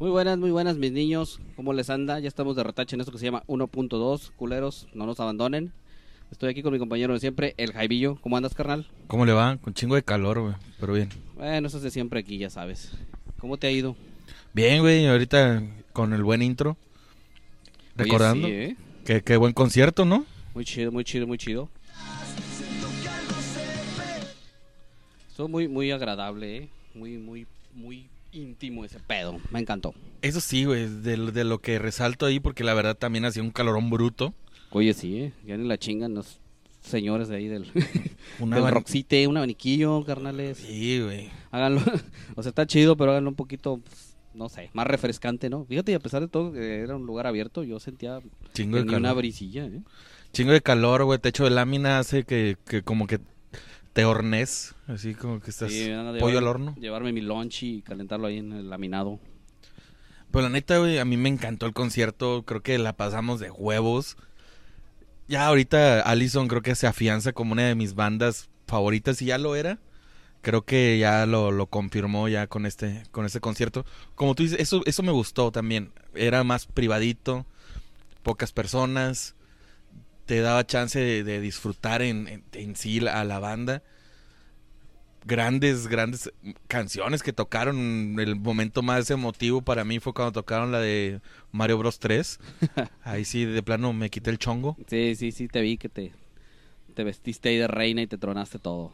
Muy buenas, muy buenas, mis niños. ¿Cómo les anda? Ya estamos de retache en esto que se llama 1.2. Culeros, no nos abandonen. Estoy aquí con mi compañero de siempre, el Jaibillo. ¿Cómo andas, carnal? ¿Cómo le va? Con chingo de calor, güey. Pero bien. Bueno, eso es de siempre aquí, ya sabes. ¿Cómo te ha ido? Bien, güey. Ahorita con el buen intro. Oye, Recordando. sí, ¿eh? Qué, qué buen concierto, ¿no? Muy chido, muy chido, muy chido. Estuvo muy, muy agradable, ¿eh? Muy, muy, muy íntimo ese pedo. Me encantó. Eso sí, güey. De, de lo que resalto ahí, porque la verdad también hacía un calorón bruto. Oye, sí, ¿eh? Ya ni la chingan los señores de ahí del, Una del Roxite, un abaniquillo, carnales. Sí, güey. Háganlo. o sea, está chido, pero háganlo un poquito, pues, no sé, más refrescante, ¿no? Fíjate, y a pesar de todo que era un lugar abierto, yo sentía Chingo de ni una calor. brisilla, ¿eh? Chingo de calor, güey. Techo de lámina hace que, que como que te hornes. Así como que estás Sí, pollo llevar- al horno. Llevarme mi lunch y calentarlo ahí en el laminado. Pero la neta, güey, a mí me encantó el concierto. Creo que la pasamos de huevos. Ya ahorita Allison creo que se afianza como una de mis bandas favoritas y ya lo era. Creo que ya lo, lo confirmó ya con este, con este concierto. Como tú dices, eso, eso me gustó también. Era más privadito, pocas personas. Te daba chance de, de disfrutar en, en, en sí a la banda. Grandes, grandes canciones que tocaron. El momento más emotivo para mí fue cuando tocaron la de Mario Bros 3. Ahí sí, de plano me quité el chongo. Sí, sí, sí, te vi que te, te vestiste ahí de reina y te tronaste todo.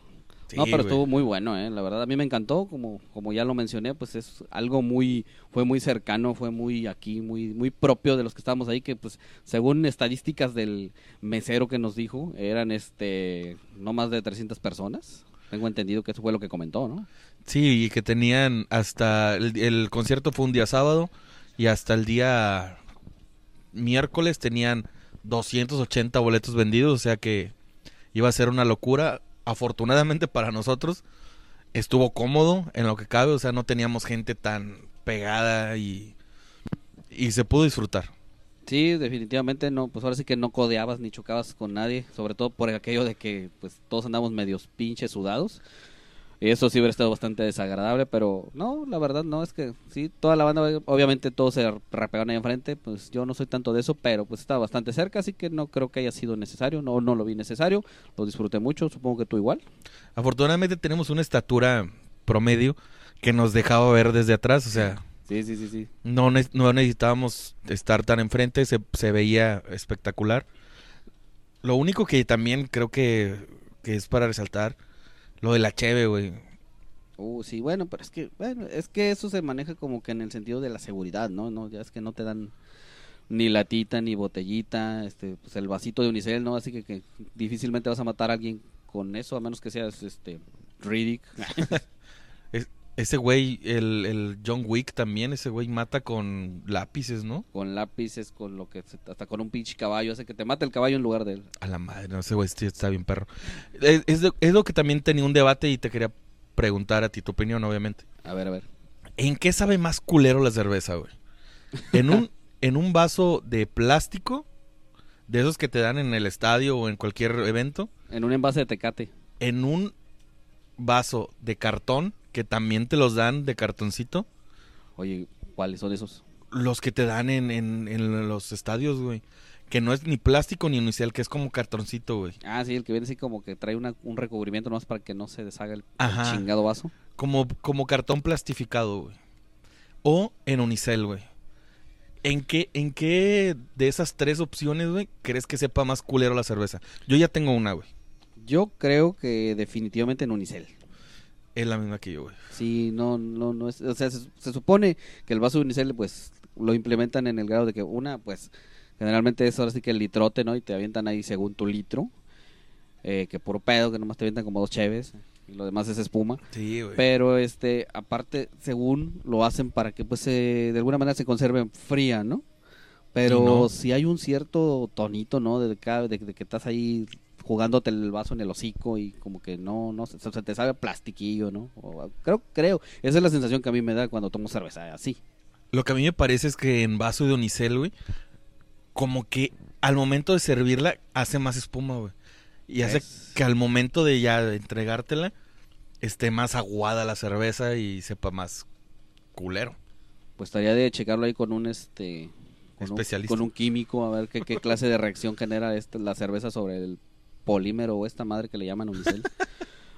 Sí, no, pero estuvo muy bueno, ¿eh? La verdad, a mí me encantó, como, como ya lo mencioné, pues es algo muy, fue muy cercano, fue muy aquí, muy, muy propio de los que estábamos ahí, que pues según estadísticas del mesero que nos dijo, eran este, no más de 300 personas. Tengo entendido que eso fue lo que comentó, ¿no? Sí, y que tenían hasta. El, concierto fue un día sábado y hasta el día miércoles tenían 280 boletos vendidos, o sea que iba a ser una locura. Afortunadamente para nosotros estuvo cómodo en lo que cabe, o sea, no teníamos gente tan pegada y, y se pudo disfrutar. Sí, definitivamente no, pues ahora sí que no codeabas ni chocabas con nadie, sobre todo por aquello de que pues todos andamos medios pinches sudados. Y eso sí hubiera estado bastante desagradable, pero no, la verdad no, es que sí, toda la banda, obviamente todos se repegaron ahí enfrente, pues yo no soy tanto de eso, pero pues estaba bastante cerca, así que no creo que haya sido necesario, no, no lo vi necesario, lo disfruté mucho, supongo que tú igual. Afortunadamente tenemos una estatura promedio que nos dejaba ver desde atrás, o sea, Sí, sí, sí, sí. No, ne- no necesitábamos estar tan enfrente, se, se veía espectacular. Lo único que también creo que, que es para resaltar, lo de la cheve, güey. Uh, sí, bueno, pero es que, bueno, es que eso se maneja como que en el sentido de la seguridad, ¿no? no ya es que no te dan ni latita ni botellita, este, pues el vasito de unicel, ¿no? Así que, que difícilmente vas a matar a alguien con eso, a menos que seas, este, Riddick. Es- ese güey, el, el John Wick también, ese güey mata con lápices, ¿no? con lápices, con lo que, hasta con un pinche caballo, hace que te mate el caballo en lugar de él. A la madre, no, ese güey está bien perro. Es, es lo- es lo que también tenía un debate y te quería preguntar a ti tu opinión, obviamente. A ver, a ver. ¿En qué sabe más culero la cerveza, güey? ¿En un, en un vaso de plástico? De esos que te dan en el estadio o en cualquier evento. En un envase de tecate. En un vaso de cartón, que también te los dan de cartoncito. Oye, ¿cuáles son esos? Los que te dan en, en, en los estadios, güey. Que no es ni plástico ni unicel, que es como cartoncito, güey. Ah, sí, el que viene así como que trae una- un recubrimiento nomás para que no se deshaga el, el chingado vaso. Como, como cartón plastificado, güey. O en unicel, güey. ¿En qué, ¿En qué de esas tres opciones, güey, crees que sepa más culero la cerveza? Yo ya tengo una, güey. Yo creo que definitivamente en unicel. Es la misma que yo, güey. Sí, no, no, no es, o sea, se, se supone que el vaso de unicel, pues, lo implementan en el grado de que una, pues, generalmente es ahora sí que el litrote, ¿no? Y te avientan ahí según tu litro, eh, que por pedo, que nomás te avientan como dos cheves, y lo demás es espuma. Sí, güey. Pero, este, aparte, según lo hacen para que, pues, se- de alguna manera se conserve fría, ¿no? Pero no. si hay un cierto tonito, ¿no? De, cada- de, de que estás ahí jugándote el vaso en el hocico y como que no, no, se, se te sabe plastiquillo, ¿no? O- creo, creo. Esa es la sensación que a mí me da cuando tomo cerveza, así. Lo que a mí me parece es que en vaso de unicel, güey, como que al momento de servirla hace más espuma, güey. Y hace Es- que al momento de ya entregártela esté más aguada la cerveza y sepa más culero. pues estaría de checarlo ahí con un este con un, Especialista. con un químico a ver qué, qué clase de reacción genera esta, la cerveza sobre el polímero o esta madre que le llaman unicel.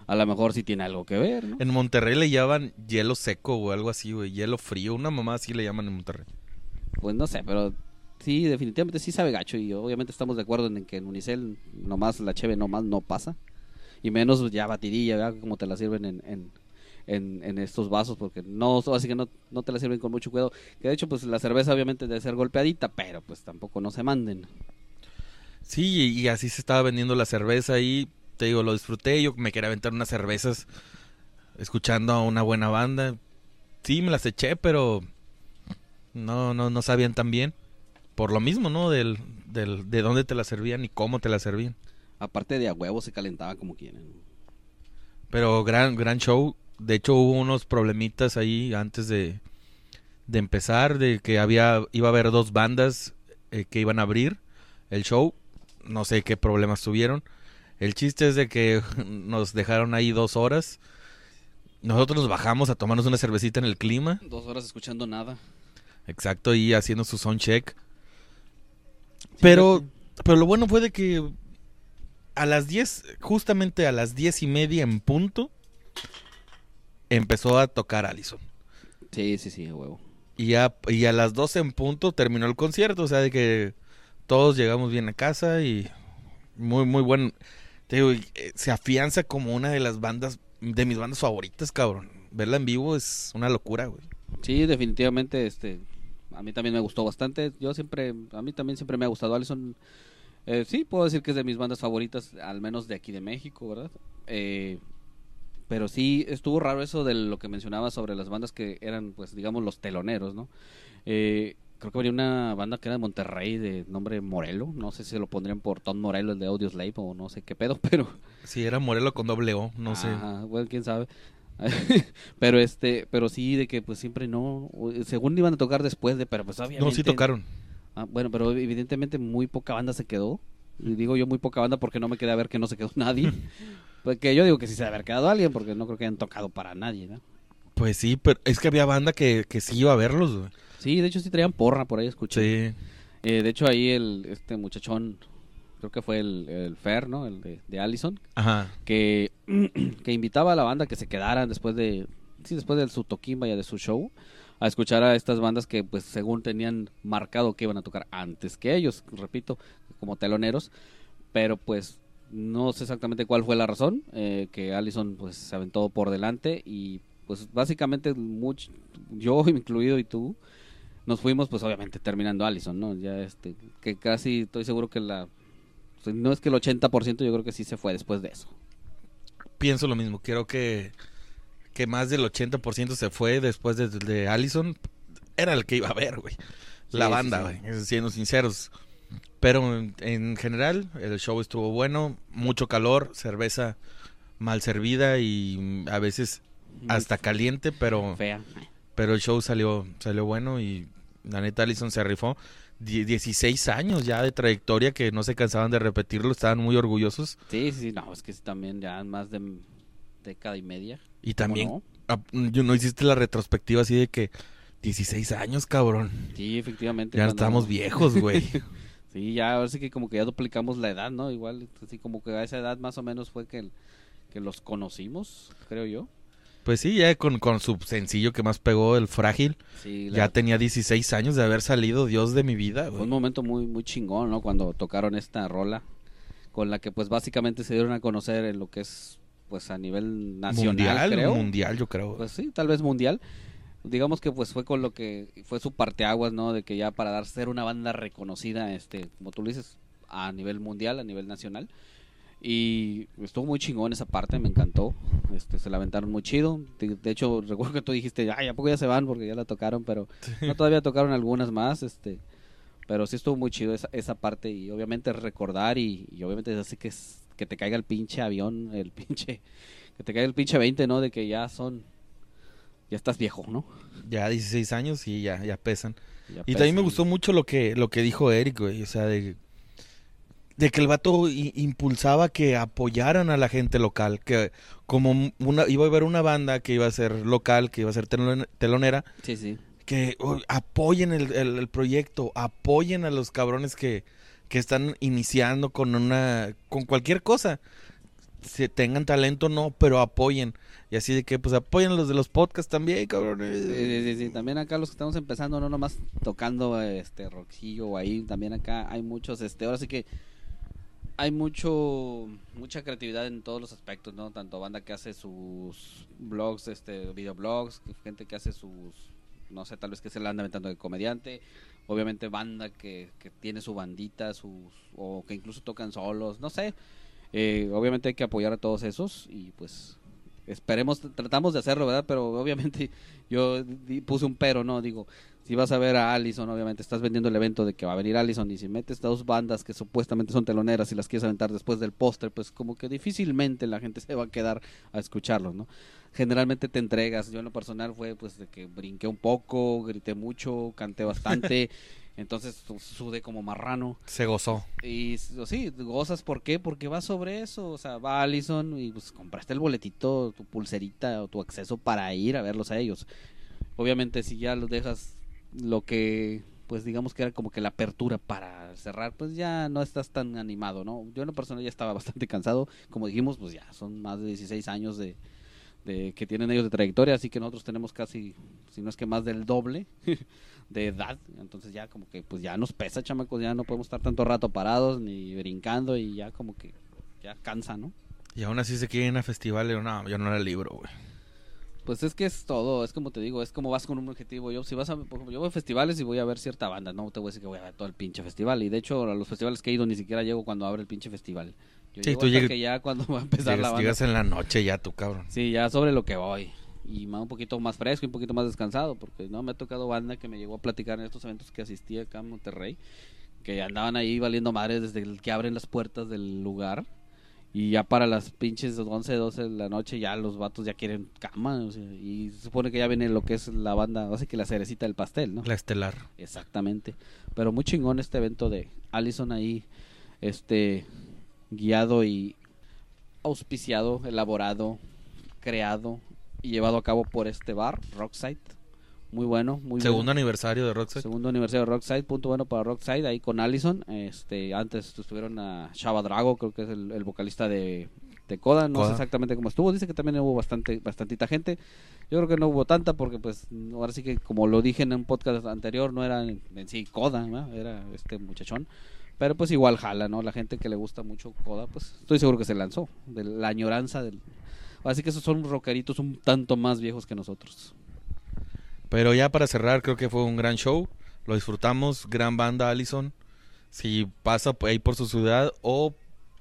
A lo mejor sí tiene algo que ver, ¿no? En Monterrey le llaman hielo seco o algo así, güey. Hielo frío. Una mamá así le llaman en Monterrey. Pues no sé, pero sí, definitivamente sí sabe gacho y obviamente estamos de acuerdo en que en unicel nomás la cheve nomás no pasa. Y menos ya batidilla, ¿verdad? como te la sirven en, en, en, en estos vasos, porque no, así que no, no te la sirven con mucho cuidado. Que de hecho, pues la cerveza obviamente debe ser golpeadita, pero pues tampoco no se manden. Sí, y, así se estaba vendiendo la cerveza ahí. Te digo, lo disfruté. Yo me quería aventar unas cervezas escuchando a una buena banda. Sí, me las eché, pero no, no, no sabían tan bien. Por lo mismo, ¿no? Del, del, de dónde te la servían y cómo te la servían. Aparte de a huevo se calentaba como quieren. Pero gran, gran show. De hecho, hubo unos problemitas ahí antes de, de empezar, de que había, iba a haber dos bandas eh, que iban a abrir el show. No sé qué problemas tuvieron. El chiste es de que nos dejaron ahí dos horas. Nosotros nos bajamos a tomarnos una cervecita en el clima. Dos horas escuchando nada. Exacto, y haciendo su sound check. Pero, pero lo bueno fue de que a las 10, justamente a las diez y media en punto, empezó a tocar Allison. Sí, sí, sí, huevo. Y a, y a las 12 en punto terminó el concierto. O sea, de que todos llegamos bien a casa y muy, muy bueno. Te digo, eh, se afianza como una de las bandas, de mis bandas favoritas, cabrón. Verla en vivo es una locura, güey. Sí, definitivamente, este, a mí también me gustó bastante. Yo siempre, a mí también siempre me ha gustado Allison. Eh, sí, puedo decir que es de mis bandas favoritas, al menos de aquí de México, ¿verdad? Eh, pero sí, estuvo raro eso de lo que mencionaba sobre las bandas que eran, pues, digamos, los teloneros, ¿no? Eh, creo que había una banda que era de Monterrey de nombre Morelo. No sé si se lo pondrían por Tom Morello, el de Audioslave, o no sé qué pedo, pero... Si era Morelo con doble O, no sé. Ajá, bueno, quién sabe. pero este, pero sí de que pues siempre no, según iban a tocar después de, pero pues obviamente. No, sí tocaron. Ah, bueno, pero evidentemente muy poca banda se quedó. Y digo yo muy poca banda porque no me quedé a ver que no se quedó nadie. porque yo digo que sí se debe haber quedado alguien porque no creo que hayan tocado para nadie, ¿no? Pues sí, pero es que había banda que, que sí iba a verlos, güey. Sí, de hecho sí traían porra por ahí, escuché. Sí. Eh, de hecho ahí el este muchachón, creo que fue el, el Fer, ¿no? El de, de Allison, Ajá. que, que invitaba a la banda que se quedaran después de sí, después de su toquín, vaya, de su show, a escuchar a estas bandas que pues según tenían marcado que iban a tocar antes que ellos, repito, como teloneros, pero pues no sé exactamente cuál fue la razón, eh, que Allison pues se aventó por delante y pues básicamente much- yo incluido y tú nos fuimos pues obviamente terminando Allison, ¿no? Ya este, que casi estoy seguro que la, no es que el 80% yo creo que sí se fue después de eso. Pienso lo mismo. Creo que, que más del 80% se fue después de, de Allison. Era el que iba a ver, güey. La Sí, sí, banda, sí. güey. Siendo sinceros. Pero en, en general, el show estuvo bueno. Mucho calor, cerveza mal servida y a veces hasta caliente, pero, fea. pero el show salió, salió bueno y la neta Allison se rifó. Die- 16 años ya de trayectoria que no se cansaban de repetirlo, estaban muy orgullosos. Sí, sí, no, es que también ya más de década y media. Y ¿cómo también, no? yo no hiciste la retrospectiva así de que 16 años, cabrón. Sí, efectivamente. Ya cuando- estamos viejos, güey. Sí, ya ahora sí que como que ya duplicamos la edad, ¿no? Igual, así como que a esa edad más o menos fue que, que los conocimos, creo yo. Pues sí, ya con, con su sencillo que más pegó, el frágil, Sí, ya tenía 16 años de haber salido Dios de mi vida, fue un momento muy, muy chingón, ¿no? Cuando tocaron esta rola, con la que pues básicamente se dieron a conocer en lo que es, pues a nivel nacional, Mundial, creo. mundial, yo creo. Pues sí, tal vez mundial. Digamos que pues fue con lo que fue su parteaguas, ¿no? De que ya para dar ser una banda reconocida, este, como tú lo dices, a nivel mundial, a nivel nacional. Y estuvo muy chingón esa parte, me encantó. Este, se la aventaron muy chido. De, de hecho, recuerdo que tú dijiste, ay, ¿a poco ya se van? Porque ya la tocaron, pero no, todavía tocaron algunas más, este. Pero sí estuvo muy chido esa, esa parte y obviamente recordar y, y obviamente así que, que te caiga el pinche avión, el pinche, que te caiga el pinche 20, ¿no? De que ya son, ya estás viejo, ¿no? Ya 16 años y ya, ya pesan. Ya Y también me pesan. gustó mucho lo que, lo que dijo Eric, güey. O sea, de, de que el vato impulsaba que apoyaran a la gente local. Que como una, iba a haber una banda que iba a ser local, que iba a ser telon- telonera, Sí, sí. que oh, apoyen el, el- el proyecto, apoyen a los cabrones que, que están iniciando con una, con cualquier cosa. Si tengan talento o no, pero apoyen. Y así de que, pues apoyen los de los podcasts también, cabrones. Sí, sí, sí. También acá los que estamos empezando, no nomás tocando este rockcillo o ahí, también acá hay muchos, este, ahora sí que hay mucho, mucha creatividad en todos los aspectos, ¿no? Tanto banda que hace sus blogs, este, videoblogs, gente que hace sus, no sé, tal vez que se la anda aventando de comediante, obviamente banda que, que tiene su bandita, sus, o que incluso tocan solos, no sé. Eh, obviamente hay que apoyar a todos esos y pues esperemos, tratamos de hacerlo, ¿verdad? Pero obviamente yo di- puse un pero, ¿no? Digo, si vas a ver a Allison, obviamente estás vendiendo el evento de que va a venir Allison y si metes dos bandas que supuestamente son teloneras y las quieres aventar después del póster, pues como que difícilmente la gente se va a quedar a escucharlos, ¿no? Generalmente te entregas, yo en lo personal fue pues de que brinqué un poco, grité mucho, canté bastante, entonces su- sudé como marrano. Se gozó. Y s- sí, gozas, ¿por qué? Porque va sobre eso, o sea, va Allison y pues compraste el boletito, tu pulserita o tu acceso para ir a verlos a ellos. Obviamente si ya los dejas lo que, pues digamos que era como que la apertura para cerrar, pues ya no estás tan animado, ¿no? Yo en lo personal ya estaba bastante cansado, como dijimos, pues ya son más de 16 años de, de que tienen ellos de trayectoria, así que nosotros tenemos casi, si no es que más del doble de edad, entonces ya como que pues ya nos pesa, chamacos, ya no podemos estar tanto rato parados ni brincando y ya como que ya cansa, ¿no? Y aún así se quieren a festivales. No, yo no la libro, güey. Pues es que es todo, es como te digo, es como vas con un objetivo. Yo si vas a, por ejemplo, yo voy a festivales y voy a ver cierta banda, no te voy a decir que voy a ver todo el pinche festival. Y de hecho a los festivales que he ido ni siquiera llego cuando abre el pinche festival. Yo Sí, llego tú hasta que ya cuando va a empezar la banda. llegas en la noche ya, tú, cabrón. Sí, ya sobre lo que voy. Y más un poquito más fresco y un poquito más descansado, porque no me ha tocado banda que me llegó a platicar en estos eventos que asistí acá en Monterrey, que andaban ahí valiendo madres desde el que abren las puertas del lugar. Y ya para las pinches 11, 12 de la noche ya los vatos ya quieren cama. o sea, y se supone que ya viene lo que es la banda, así que la cerecita del pastel, ¿no? La estelar. Exactamente. Pero muy chingón este evento de Allison ahí, este, guiado y auspiciado, elaborado, creado y llevado a cabo por este bar, Rockside. Muy bueno, muy Segundo bueno. aniversario de Rockstar. Segundo aniversario de Rockside, punto bueno para Rockside, ahí con Allison. Este, antes estuvieron a Shaba Drago, creo que es el, el vocalista de, de Coda, no Coda. sé exactamente cómo estuvo, dice que también hubo bastante, bastantita gente. Yo creo que no hubo tanta porque pues ahora sí que como lo dije en un podcast anterior, no era en, en sí Coda, ¿no? era este muchachón. Pero pues igual jala, ¿no? La gente que le gusta mucho Coda, pues estoy seguro que se lanzó. De la añoranza del... Así que esos son rockeritos un tanto más viejos que nosotros. Pero ya para cerrar, creo que fue un gran show. Lo disfrutamos. Gran banda, Allison. Si pasa ahí por su ciudad o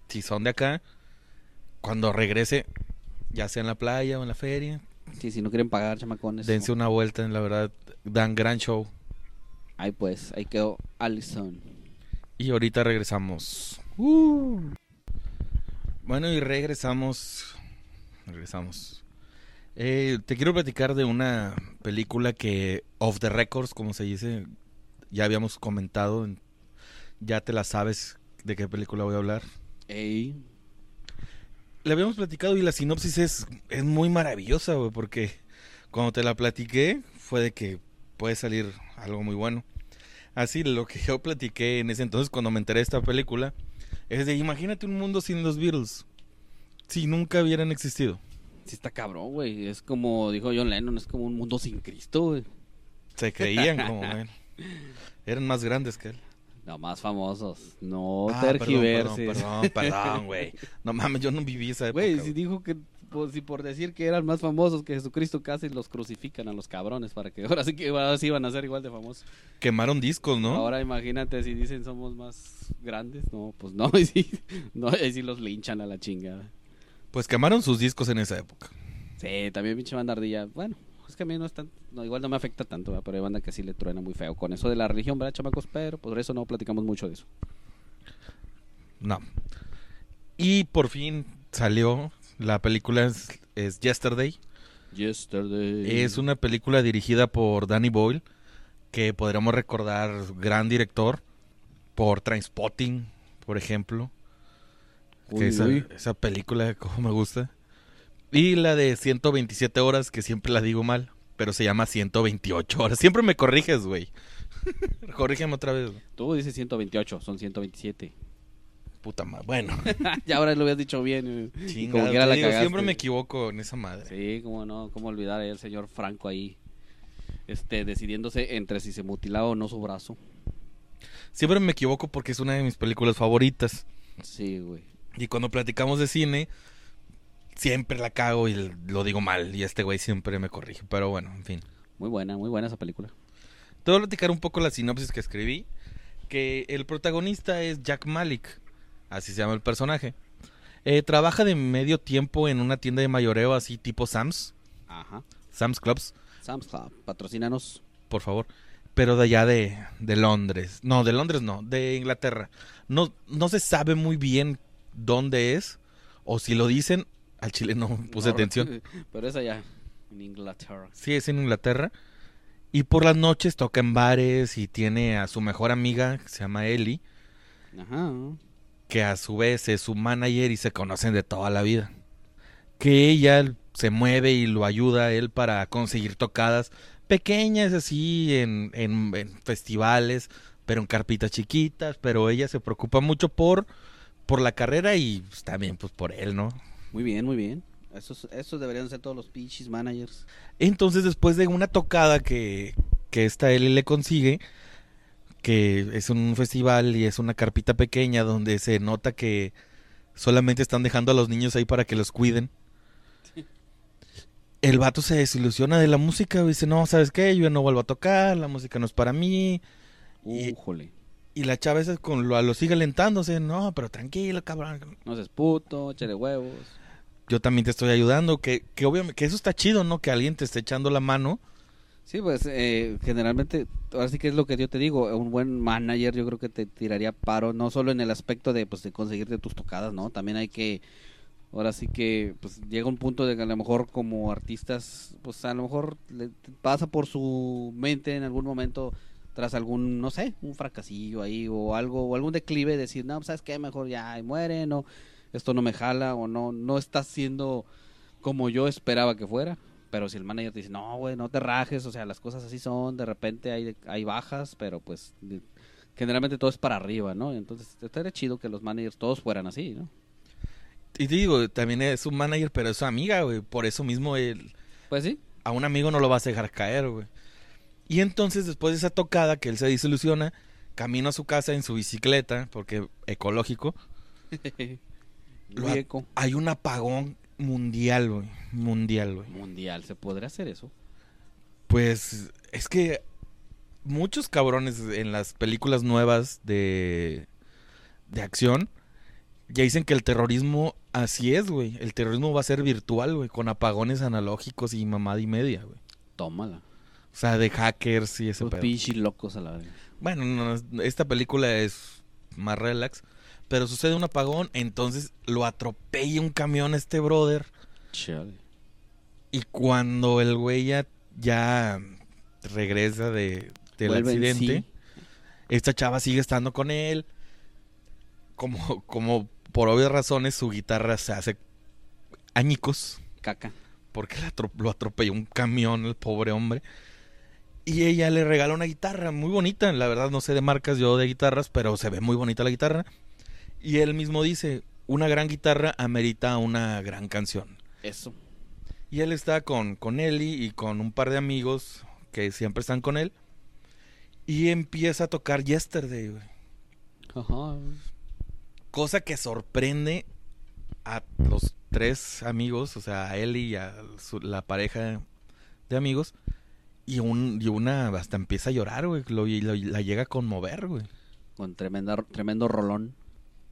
si son de acá, cuando regrese, ya sea en la playa o en la feria, Sí, si no quieren pagar, chamacones. dense una vuelta. En la verdad, dan gran show. Ahí pues, ahí quedó Allison. Y ahorita regresamos. Bueno, y regresamos. Regresamos. Eh, te quiero platicar de una película que, off the records, como se dice, ya habíamos comentado. en- Ya te la sabes de qué película voy a hablar. Ey. Le habíamos platicado y la sinopsis es, es muy maravillosa, güey, porque cuando te la platiqué fue de que puede salir algo muy bueno. Así, lo que yo platiqué en ese entonces cuando me enteré de esta película es de imagínate un mundo sin los Beatles. Si nunca hubieran existido. Sí está cabrón, güey. Es como dijo John Lennon, es como un mundo sin Cristo, güey. Se creían como él. Eran más grandes que él. No, más famosos. No Ah, tergiverses. Perdón, perdón, güey. No mames, yo no viví esa época. Güey, si dijo que pues, si por decir que eran más famosos que Jesucristo casi los crucifican a los cabrones para que ahora sí que ahora sí van a ser igual de famosos. Quemaron discos, ¿no? Ahora imagínate si dicen somos más grandes, no, pues no, y sí, no, y sí los linchan a la chingada. Pues quemaron sus discos en esa época. Sí, también pinche banda ardilla. Bueno, es que a mí no es tan, no, igual no me afecta tanto, ¿verdad? pero hay banda que sí le truena muy feo con eso de la religión, ¿verdad, chamacos? Pero por eso no platicamos mucho de eso. No. Y por fin salió la película es, es Yesterday. Yesterday. Es una película dirigida por Danny Boyle, que podríamos recordar gran director por Trainspotting, por ejemplo. Uy, que esa, uy. esa película como me gusta. Y la de 127 horas, que siempre la digo mal. pero se llama 128 horas. Siempre me corriges, güey. Corrígeme otra vez. güey. Tú dices 128, son 127. Puta madre. Bueno, ya ahora lo habías dicho bien. eh. chingado, Como la digo, cagaste. siempre me equivoco en esa madre. Sí, cómo no, cómo olvidar ahí al señor Franco ahí. Este, decidiéndose entre si se mutilaba o no su brazo. Siempre me equivoco porque es una de mis películas favoritas. Sí, güey. Y cuando platicamos de cine, siempre la cago y lo digo mal. Y este güey siempre me corrige. Pero bueno, en fin. Muy buena, muy buena esa película. Te voy a platicar un poco la sinopsis que escribí. Que el protagonista es Jack Malik. Así se llama el personaje. Eh, trabaja de medio tiempo en una tienda de mayoreo así tipo Sam's. Ajá. Sam's Clubs, Sam's Club, patrocínanos. por favor. Pero de allá de, de Londres. No, de Londres no, de Inglaterra. No, no se sabe muy bien dónde es. O si lo dicen, al chile no puse No, atención. Pero es allá, en Inglaterra. Sí, es en Inglaterra. Y por las noches toca en bares y tiene a su mejor amiga, que se llama Ellie, Ajá. que a su vez es su manager y se conocen de toda la vida. Que ella se mueve y lo ayuda a él para conseguir tocadas pequeñas así en, en- en festivales, pero en carpitas chiquitas, pero ella se preocupa mucho por, por la carrera y pues, también pues por él, ¿no? Muy bien, muy bien. Esos, esos deberían ser todos los pinches managers. Entonces, después de una tocada que, que esta Ellie le consigue, que es un festival y es una carpita pequeña donde se nota que solamente están dejando a los niños ahí para que los cuiden. El vato se desilusiona de la música dice, no, ¿sabes qué? Yo no vuelvo a tocar, la música no es para mí. Újole. Y la chava esa con lo, lo sigue alentándose, no, pero tranquilo, cabrón. No seas puto, échale huevos. Yo también te estoy ayudando, que, que obviamente, que eso está chido, ¿no? Que alguien te esté echando la mano. Sí, pues eh, generalmente, ahora sí que es lo que yo te digo, un buen manager yo creo que te tiraría paro, no solo en el aspecto de, pues, de conseguirte tus tocadas, ¿no? También hay que, ahora sí que, pues llega un punto de que a lo mejor como artistas, pues a lo mejor le pasa por su mente en algún momento tras algún, no sé, un fracasillo ahí o algo, o algún declive, decir, no, pues, ¿sabes qué? Mejor ya ahí muere, no, esto no me jala o no, no está siendo como yo esperaba que fuera. Pero si el manager te dice, no, güey, no te rajes, o sea, las cosas así son, de repente hay, hay bajas, pero pues generalmente todo es para arriba, ¿no? Entonces estaría chido que los managers todos fueran así, ¿no? Y te digo, también es un manager, pero es su amiga, güey. Por eso mismo él, Pues sí. a un amigo no lo vas a dejar caer, güey. Y entonces, después de esa tocada, que él se desilusiona, camino a su casa en su bicicleta, porque ecológico, Lo hay un apagón mundial, güey. Mundial, güey. Mundial, ¿se podría hacer eso? Pues es que muchos cabrones en las películas nuevas de, de acción ya dicen que el terrorismo así es, güey. El terrorismo va a ser virtual, güey, con apagones analógicos y mamada y media, güey. Tómala. O sea, de hackers y ese Los pedo. pinches locos a la vez. Bueno, no, esta película es más relax, pero sucede un apagón, entonces lo atropella un camión a este brother Chale. y cuando el güey ya, ya regresa de, del Vuelve accidente, sí. esta chava sigue estando con él. Como, como por obvias razones su guitarra se hace añicos Caca. porque lo atropelló un camión el pobre hombre. Y ella le regala una guitarra muy bonita, la verdad no sé de marcas yo de guitarras, pero se ve muy bonita la guitarra. Y él mismo dice, una gran guitarra amerita una gran canción. Eso. Y él está con, con Ellie y con un par de amigos que siempre están con él. Y empieza a tocar Yesterday, güey. Ajá. Cosa que sorprende a los tres amigos, o sea, a Ellie y a su- la pareja de amigos. Y, un, y una hasta empieza a llorar, güey. Lo, y lo- la llega a conmover, güey. Con tremenda, tremendo rolón.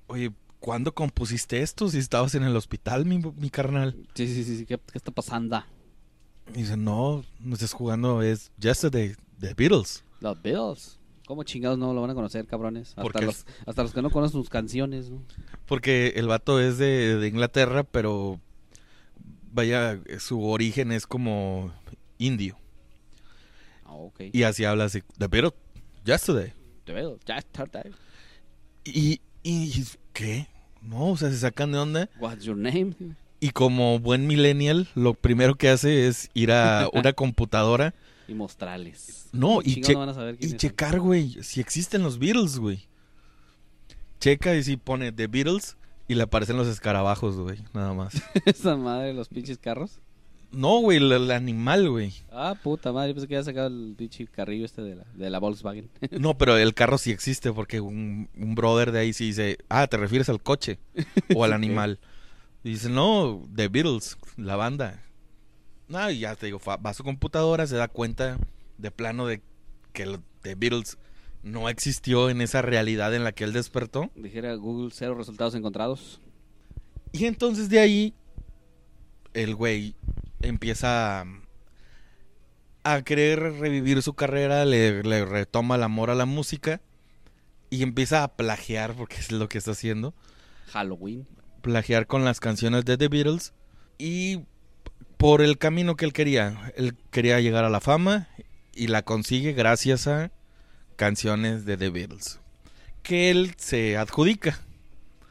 Oye, ¿cuándo compusiste esto si estabas en el hospital, mi, mi carnal? Sí, sí, sí, sí. ¿Qué, qué está pasando? Y dice, no, no estás jugando, es Yesterday, de Beatles. Los Beatles. ¿Cómo chingados no lo van a conocer, cabrones? Hasta, los, hasta los que no conocen sus canciones, ¿no? Porque el vato es de, de Inglaterra, pero vaya, su origen es como indio. Ah, ok. Y así habla así, The Beatles, Yesterday. The Beatles. Tarde. Y, y, ¿qué? No, o sea, se sacan de onda. What's your name? Y como buen millennial, lo primero que hace es ir a una computadora. Y mostrarles. No, ¿Cómo y, che- no y checar, güey, si existen los Beatles, güey. Checa y si pone The Beatles y le aparecen los escarabajos, güey, nada más. Esa madre, los pinches carros. No, güey, el, el animal, güey. Ah, puta madre, pensé que había sacado el pinche carrillo este de la, de la Volkswagen. No, pero el carro sí existe porque un, un brother de ahí sí dice, ah, te refieres al coche o al animal. Y dice, no, The Beatles, la banda. No, y ya te digo, va a su computadora, se da cuenta de plano de que The Beatles no existió en esa realidad en la que él despertó. Dijera Google, cero resultados encontrados. Y entonces de ahí, el güey empieza a, a querer revivir su carrera, le, le retoma el amor a la música y empieza a plagiar, porque es lo que está haciendo, Halloween. plagiar con las canciones de The Beatles y por el camino que él quería, él quería llegar a la fama y la consigue gracias a canciones de The Beatles, que él se adjudica.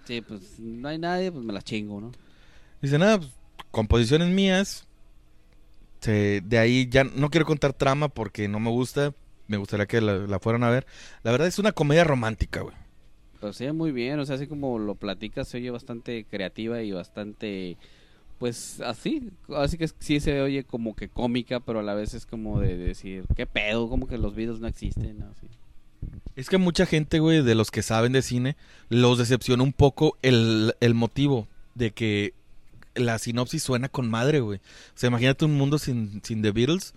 Sí, pues no hay nadie, pues me las chingo, ¿no? Dice, nada, pues, composiciones mías. Se- de ahí ya no quiero contar trama porque no me gusta. Me gustaría que la, la fueran a ver. La verdad es una comedia romántica, güey. Pero sí, muy bien, o sea, así como lo platicas, se oye bastante creativa y bastante, pues así, así que sí se oye como que cómica, pero a la vez es como de decir, ¿qué pedo? Como que los videos no existen. Así. Es que mucha gente, güey, de los que saben de cine, los decepciona un poco el, el motivo de que la sinopsis suena con madre, güey. O sea, imagínate un mundo sin, sin The Beatles,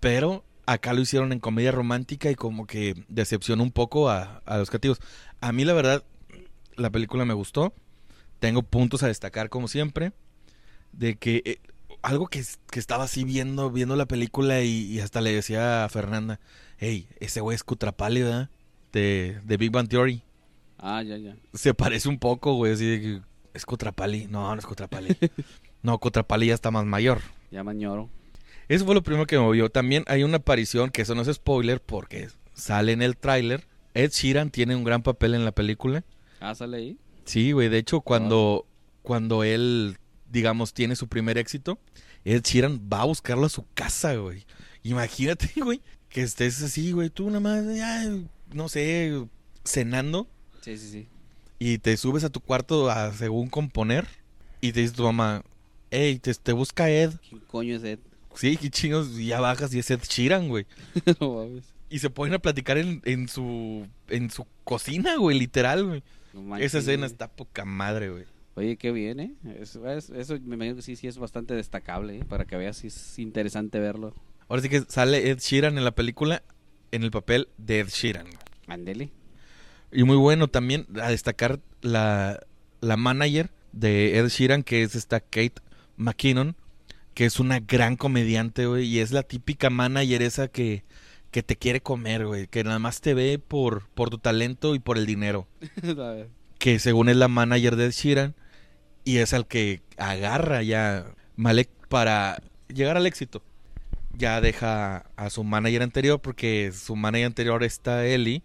pero acá lo hicieron en comedia romántica y como que decepciona un poco a, a los creativos. A mí, la verdad, la película me gustó. Tengo puntos a destacar, como siempre, de que eh, algo que, que estaba así viendo, viendo la película y, y hasta le decía a Fernanda, hey, ese güey es Cutrapali, ¿verdad? De, de Big Bang Theory. Ah, ya, ya. Se parece un poco, güey, así de que es Cutrapali. No, no es Cutrapali. no, Cutrapali ya está más mayor. Ya mañoro. Eso fue lo primero que me movió. También hay una aparición, que eso no es spoiler, porque sale en el tráiler. Ed Sheeran tiene un gran papel en la película. Ah, sale ahí. Sí, güey, de hecho, cuando, cuando él, digamos, tiene su primer éxito, Ed Sheeran va a buscarlo a su casa, güey. Imagínate, güey, que estés así, güey, tú nada más, ya, no sé, cenando Sí, sí, sí. Y te subes a tu cuarto a según componer y te dice tu mamá, hey, te, te busca Ed. ¿Quién coño es Ed? Sí, qué chingos, y ya bajas y es Ed Sheeran, güey. no mames. Y se ponen a platicar en, en su en su cocina, güey, literal, güey. No manches, Esa escena güey. está poca madre, güey. Oye, qué bien, ¿eh? Eso, es- eso me imagino que sí, sí es bastante destacable, ¿eh? Para que veas es interesante verlo. Ahora sí que sale Ed Sheeran en la película en el papel de Ed Sheeran. Ándele. Y muy bueno también a destacar la, la manager de Ed Sheeran, que es esta Kate McKinnon, que es una gran comediante, güey, y es la típica manager esa que, que te quiere comer, güey, que nada más te ve por, por tu talento y por el dinero. Que según es la manager de Ed Sheeran, y es al que agarra ya Malek para llegar al éxito. Ya deja a su manager anterior, porque su manager anterior está Ellie,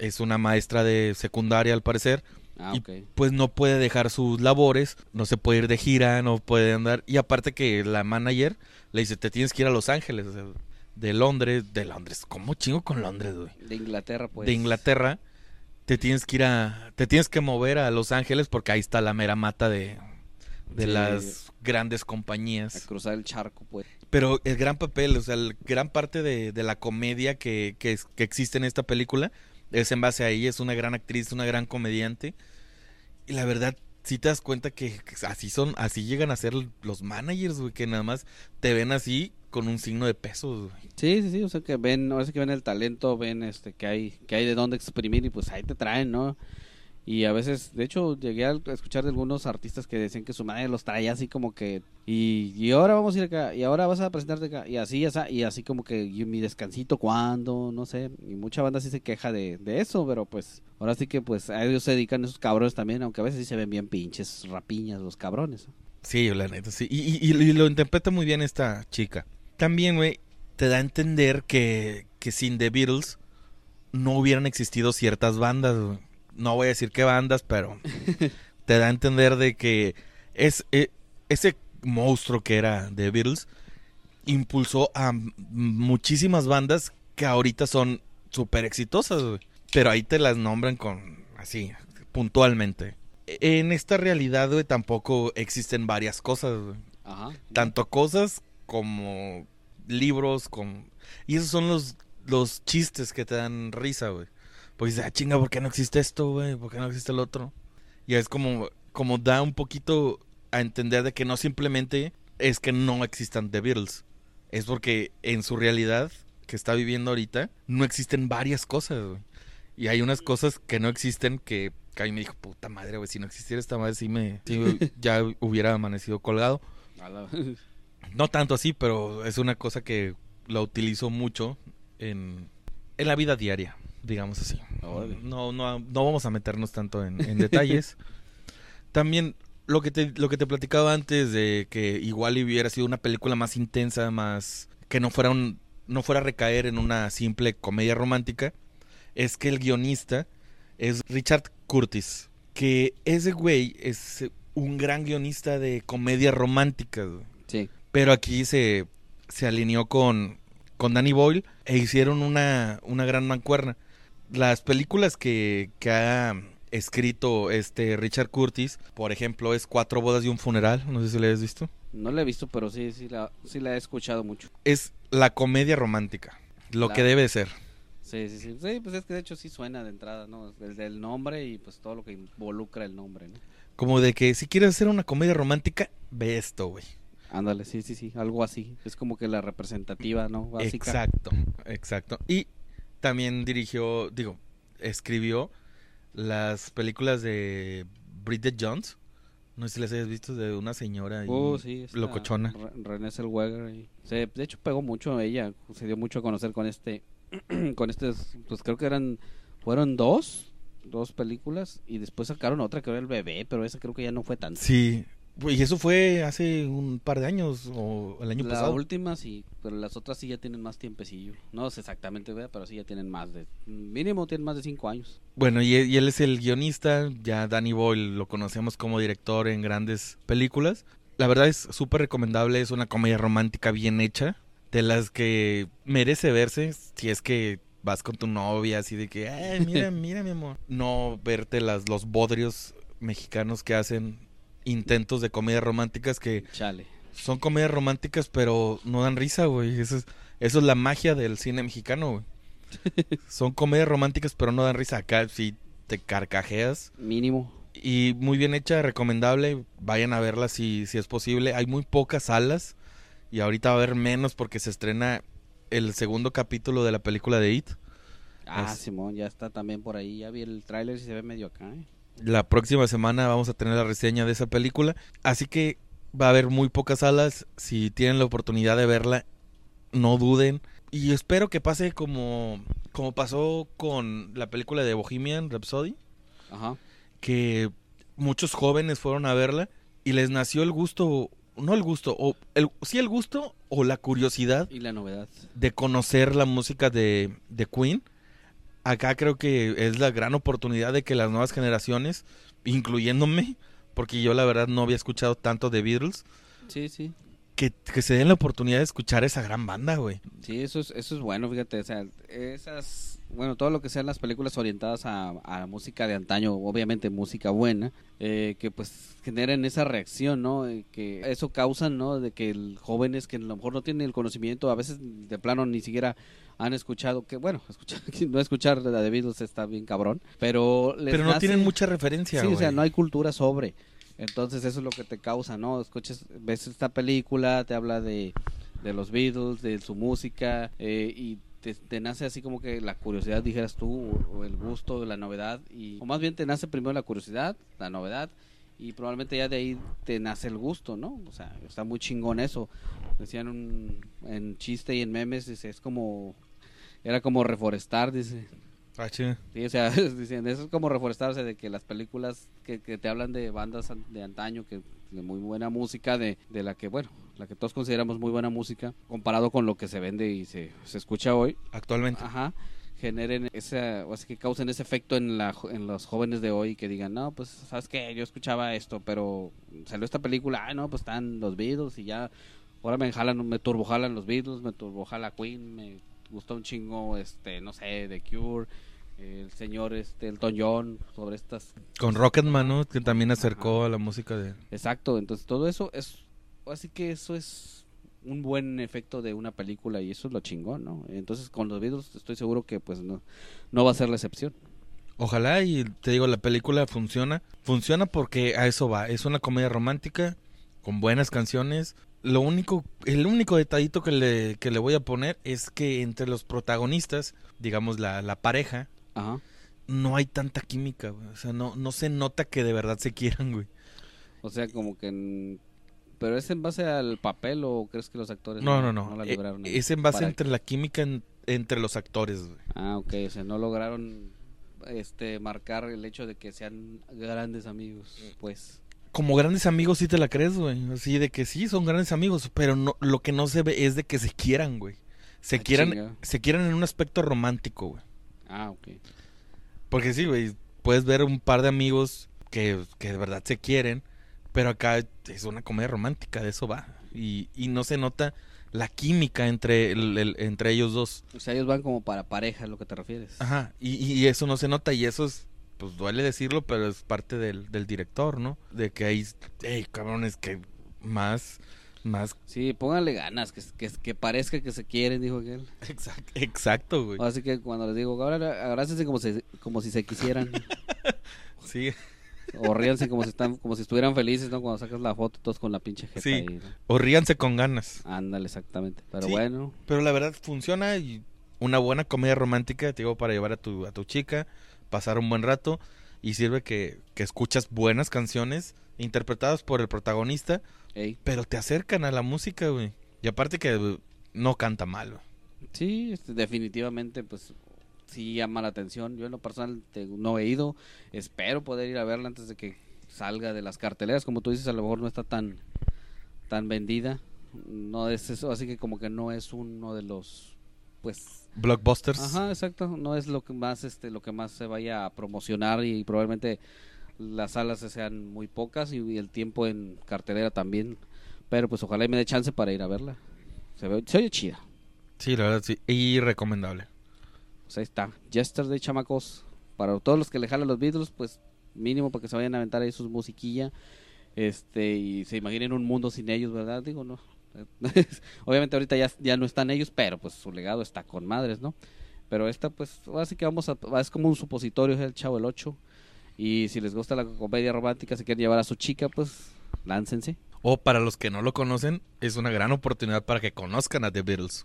es una maestra de secundaria al parecer, Ah, Y- ok. pues no puede dejar sus labores, no se puede ir de gira, no puede andar. Y aparte que la manager le dice, te tienes que ir a Los Ángeles, o sea, de Londres, de Londres, ¿cómo chingo con Londres, güey? De Inglaterra, pues. De Inglaterra, te tienes que ir a, te tienes que mover a Los Ángeles porque ahí está la mera mata de, de Sí. las grandes A compañías. cruzar el charco, pues. Pero el gran papel, o sea, el gran parte de, de la comedia que, que existe en esta película es en base a ella. Es una gran actriz, una gran comediante. Y la verdad, si te das cuenta que, así son, así llegan a ser los managers, güey, que nada más te ven así con un signo de pesos. Sí, sí, sí, o sea que ven, ahora sí que ven el talento, ven este que hay, que hay de dónde exprimir y pues ahí te traen, ¿no? Y a veces, de hecho, llegué a escuchar de algunos artistas que decían que su madre los traía así como que, y, y ahora vamos a ir acá, y ahora vas a presentarte acá, y así, y así como que y mi descansito cuándo, no sé, y mucha banda sí se queja de, de eso, pero pues ahora sí que pues a ellos se dedican esos cabrones también, aunque a veces sí se ven bien pinches rapiñas los cabrones. Sí, la neta, sí. Y lo interpreta muy bien esta chica. También, güey, te da a entender que, que sin The Beatles no hubieran existido ciertas bandas, güey. No voy a decir qué bandas, pero te da a entender de que es, eh, ese monstruo que era The Beatles impulsó a muchísimas bandas que ahorita son súper exitosas, güey. Pero ahí te las nombran con así, puntualmente. En esta realidad, güey, tampoco existen varias cosas, güey. Ajá. Tanto cosas como libros. Y esos son los, los chistes que te dan risa, güey. Dices, ah, chinga, ¿por qué no existe esto, güey? ¿Por qué no existe el otro? Y es como, como da un poquito a entender de que no simplemente es que no existan The Beatles. Es porque en su realidad que está viviendo ahorita, no existen varias cosas, güey. Y hay unas cosas que no existen que, que a mí me dijo, puta madre, güey, si no existiera esta madre, sí me, sí, ya hubiera amanecido colgado. No tanto así, pero es una cosa que la utilizo mucho en, en la vida diaria, digamos así. Órale. No, no, no vamos a meternos tanto en, en detalles. También lo que, te, lo que te platicaba antes de que igual hubiera sido una película más intensa, más que no fuera un, no fuera a recaer en una simple comedia romántica, es que el guionista es Richard Curtis, que ese güey es un gran guionista de comedias románticas. Sí. Pero aquí se, se alineó con, con Danny Boyle e hicieron una, una gran mancuerna. Las películas que, que ha escrito este Richard Curtis, por ejemplo, es Cuatro bodas y un funeral, no sé si la has visto. No la he visto, pero sí, sí la, sí la he escuchado mucho. Es la comedia romántica, lo que debe ser. Sí, sí, sí. Sí, pues es que de hecho sí suena de entrada, ¿no? El del nombre y pues todo lo que involucra el nombre, ¿no? Como de que si quieres hacer una comedia romántica, ve esto, güey. Ándale, sí, sí, sí, algo así. Es como que la representativa, ¿no? Básica. Exacto, exacto. Y también dirigió, digo, escribió las películas de Bridget Jones. No sé si las hayas visto de una señora y Oh, sí, esta locochona. Re- Renée Zellweger. y- se- de hecho pegó mucho ella, se dio mucho a conocer con este, con este, pues creo que eran, fueron dos, dos películas y después sacaron otra que era el bebé, pero esa creo que ya no fue tanto. Sí, y eso fue hace un par de años o el año La pasado. última sí, pero las otras sí ya tienen más tiempecillo. No sé exactamente, ¿verdad? pero sí ya tienen más de, mínimo tienen más de cinco años. Bueno, y, y él es el guionista, ya Danny Boyle lo conocemos como director en grandes películas. La verdad es súper recomendable, es una comedia romántica bien hecha, de las que merece verse si es que vas con tu novia así de que, ay, mira, mira mi amor. No verte las, los bodrios mexicanos que hacen intentos de comedias románticas que Chale. son comedias románticas pero no dan risa, güey. Eso es, eso es la magia del cine mexicano, güey. Son comedias románticas pero no dan risa. Acá sí te carcajeas. Mínimo. Y muy bien hecha, recomendable. Vayan a verla si, si es posible. Hay muy pocas salas. Y ahorita va a haber menos porque se estrena el segundo capítulo de la película de It. Ah, Es- Simón, ya está también por ahí. Ya vi el tráiler y se ve medio acá. ¿eh? La próxima semana vamos a tener la reseña de esa película. Así que va a haber muy pocas salas. Si tienen la oportunidad de verla, no duden. Y espero que pase como, como pasó con la película de Bohemian Rhapsody. Ajá. Que muchos jóvenes fueron a verla y les nació el gusto, no el gusto, o el, sí el gusto o la curiosidad Y la novedad. de conocer la música de, de Queen. Acá creo que es la gran oportunidad de que las nuevas generaciones, incluyéndome, porque yo la verdad no había escuchado tanto de Beatles, Sí, sí. que, que se den la oportunidad de escuchar esa gran banda, güey. Sí, eso es, eso es bueno, fíjate, o sea, esas, bueno, todo lo que sean las películas orientadas a, a música de antaño, obviamente música buena, eh, que pues generen esa reacción, ¿no? Eh, que eso causa, ¿no? De que el, jóvenes que a lo mejor no tienen el conocimiento, a veces de plano ni siquiera han escuchado, que bueno, escuchar, no escuchar de The Beatles está bien cabrón, pero les Pero no nace- tienen mucha referencia, Sí, o sea, no hay cultura sobre. Entonces eso es lo que te causa, ¿no? Escuchas, ves esta película, te habla de, de los Beatles, de su música, eh, y te, te nace así como que la curiosidad, dijeras tú, o, o el gusto, la novedad, y, o más bien te nace primero la curiosidad, la novedad, y probablemente ya de ahí te nace el gusto, ¿no? O sea, está muy chingón eso. Decían un, en chiste y en memes, dice, es como, era como reforestar, dice. Ah, sí. Sí, o sea, dicen, eso es como reforestarse de que las películas que, que te hablan de bandas an- de antaño, que de muy buena música, de, de la que, bueno, la que todos consideramos muy buena música, comparado con lo que se vende y se, se escucha hoy, Actualmente. ajá, generen esa, o sea, que causen ese efecto en, la, en los jóvenes de hoy que digan, no, pues, ¿sabes qué? Yo escuchaba esto, pero salió esta película, ah, no, pues están los Beatles y ya, ahora me jalan, me turbojalan los Beatles, me turbojala Queen, me gustó un chingo, este, no sé, The Cure, el señor este Elton John sobre estas con Rocketman ¿no? que también acercó a la música de exacto entonces todo eso es así que eso es un buen efecto de una película y eso es lo chingón no entonces con los Beatles estoy seguro que pues no no va a ser la excepción. Ojalá y te digo la película funciona funciona porque a eso va es una comedia romántica con buenas canciones lo único, el único detallito que le, que le voy a poner es que entre los protagonistas, digamos la, la pareja, no hay tanta química, güey. O sea, no, no se nota que de verdad se quieran, güey. O sea, como que... ¿Pero es en base al papel o crees que los actores no, no, no, eh, es en base entre la química entre los actores, güey. Ah, ok. O sea, no lograron este marcar el hecho de que sean grandes amigos, pues como grandes amigos sí te la crees, güey. Así de que sí, son grandes amigos, pero no, lo que no se ve es de que se quieran, güey. Se ah, quieran, se quieran en un aspecto romántico, güey. Ah, ok. Porque sí, güey, puedes ver un par de amigos que, que de verdad se quieren, pero acá es una comedia romántica, de eso va. Y, y no se nota la química entre, el, entre ellos dos. O sea, ellos van como para pareja, lo que te refieres. Ajá, y, y eso no se nota y eso es pues duele decirlo, pero es parte del, del director, ¿no? De que hay, hey, cabrones, que más, más... Sí, pónganle ganas, que, que, que parezca que se quieren, dijo aquel. Exacto, exacto güey. Así que cuando les digo, ahora abrácense como si, como si se quisieran. sí. O ríanse como si están, como si estuvieran felices, ¿no? Cuando sacas la foto todos con la pinche jeta sí. ahí, O ríanse con ganas. Ándale, exactamente. Pero bueno. Pero la verdad funciona y una buena comedia romántica, te digo, para llevar a tu, a tu chica pasar un buen rato y sirve que, que escuchas buenas canciones interpretadas por el protagonista, pero te acercan a la música, güey. Y aparte que no canta mal, Sí, este, definitivamente, pues sí llama la atención. Yo en lo personal no he ido, espero poder ir a verla antes de que salga de las carteleras. Como tú dices, a lo mejor no está tan, tan vendida. No es eso, así que como que no es uno de los, pues blockbusters. Ajá, exacto. No es lo que más, este, lo que más se vaya a promocionar y probablemente las salas sean muy pocas y, el tiempo en cartelera también. Pero pues ojalá y me dé chance para ir a verla. Se ve, se oye chida. Sí, la verdad sí. Y recomendable. Pues ahí está. de chamacos. Para todos los que le jalan los Beatles, pues mínimo para que se vayan a aventar ahí sus musiquilla. Este, y se imaginen un mundo sin ellos, ¿verdad? Digo, no, Obviamente ahorita ya, ya no están ellos, pero pues su legado está con madres, ¿no? Pero esta pues así que vamos a, es como un supositorio es el Chavo el 8 y si les gusta la comedia romántica, si quieren llevar a su chica, pues láncense. O para los que no lo conocen, es una gran oportunidad para que conozcan a The Beatles.